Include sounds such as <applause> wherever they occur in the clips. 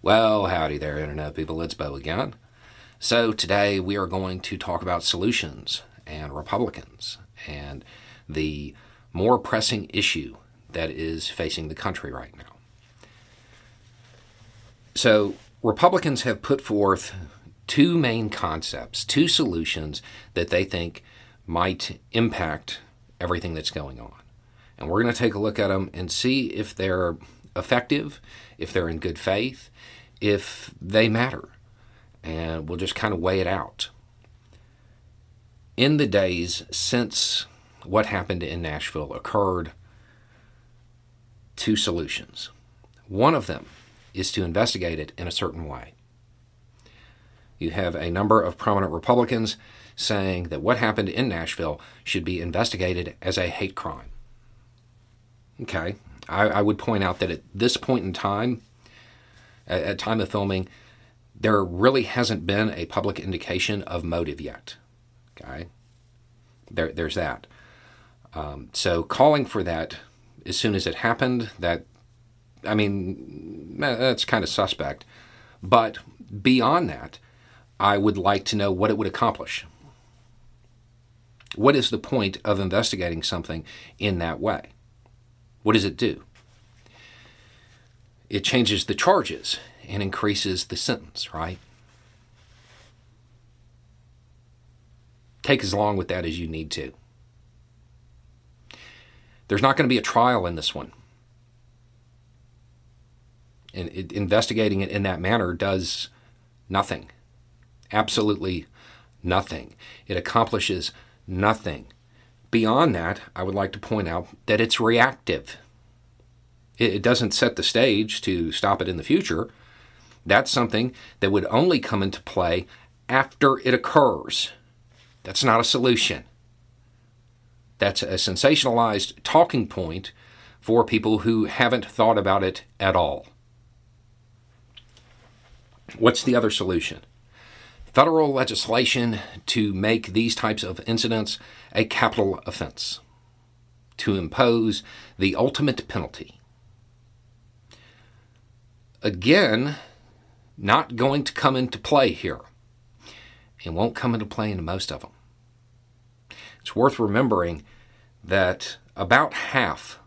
Well, howdy there, Internet people. It's Beau again. So, today we are going to talk about solutions and Republicans and the more pressing issue that is facing the country right now. So, Republicans have put forth two main concepts, two solutions that they think might impact everything that's going on. And we're going to take a look at them and see if they're effective, if they're in good faith, if they matter. And we'll just kind of weigh it out. In the days since what happened in Nashville occurred, two solutions. One of them is to investigate it in a certain way. You have a number of prominent Republicans saying that what happened in Nashville should be investigated as a hate crime. Okay, I, I would point out that at this point in time, at, at time of filming, there really hasn't been a public indication of motive yet. Okay, there, there's that. Um, so calling for that as soon as it happened, that I mean, that's kind of suspect. But beyond that, I would like to know what it would accomplish. What is the point of investigating something in that way? What does it do? It changes the charges and increases the sentence, right? Take as long with that as you need to. There's not going to be a trial in this one. And it, investigating it in that manner does nothing. Absolutely nothing. It accomplishes nothing. Beyond that, I would like to point out that it's reactive. It, doesn't set the stage to stop it in the future. That's something that would only come into play after it occurs. That's not a solution. That's a sensationalized talking point for people who haven't thought about it at all. What's the other solution? Federal legislation to make these types of incidents a capital offense, to impose the ultimate penalty. Again, not going to come into play here. It won't come into play in most of them. It's worth remembering that about half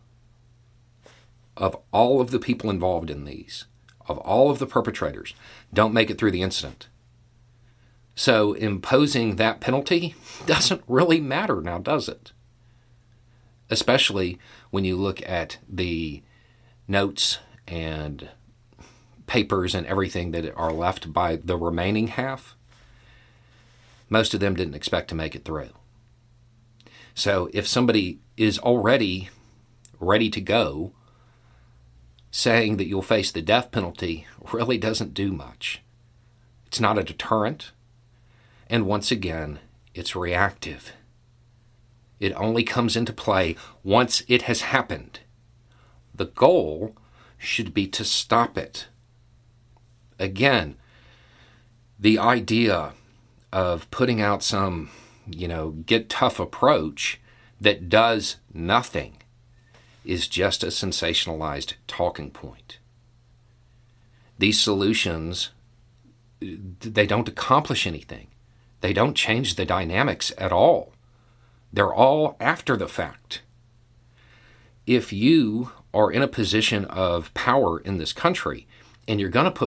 of all of the people involved in these, of all of the perpetrators, don't make it through the incident. So imposing that penalty <laughs> doesn't really matter now, does it? Especially when you look at the notes and papers and everything that are left by the remaining half. Most of them didn't expect to make it through. So if somebody is already ready to go, saying that you'll face the death penalty <laughs> really doesn't do much. It's not a deterrent. And once again, it's reactive. It only comes into play once it has happened. The goal should be to stop it. Again, the idea of putting out some you know, get tough approach that does nothing is just a sensationalized talking point. These solutions, they don't accomplish anything. They don't change the dynamics at all. They're all after the fact. If you are in a position of power in this country and you're going to put.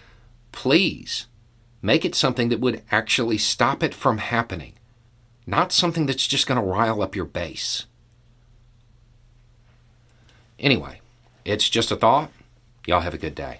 please Make it something that would actually stop it from happening, not something that's just going to rile up your base. Anyway, it's just a thought. Y'all have a good day.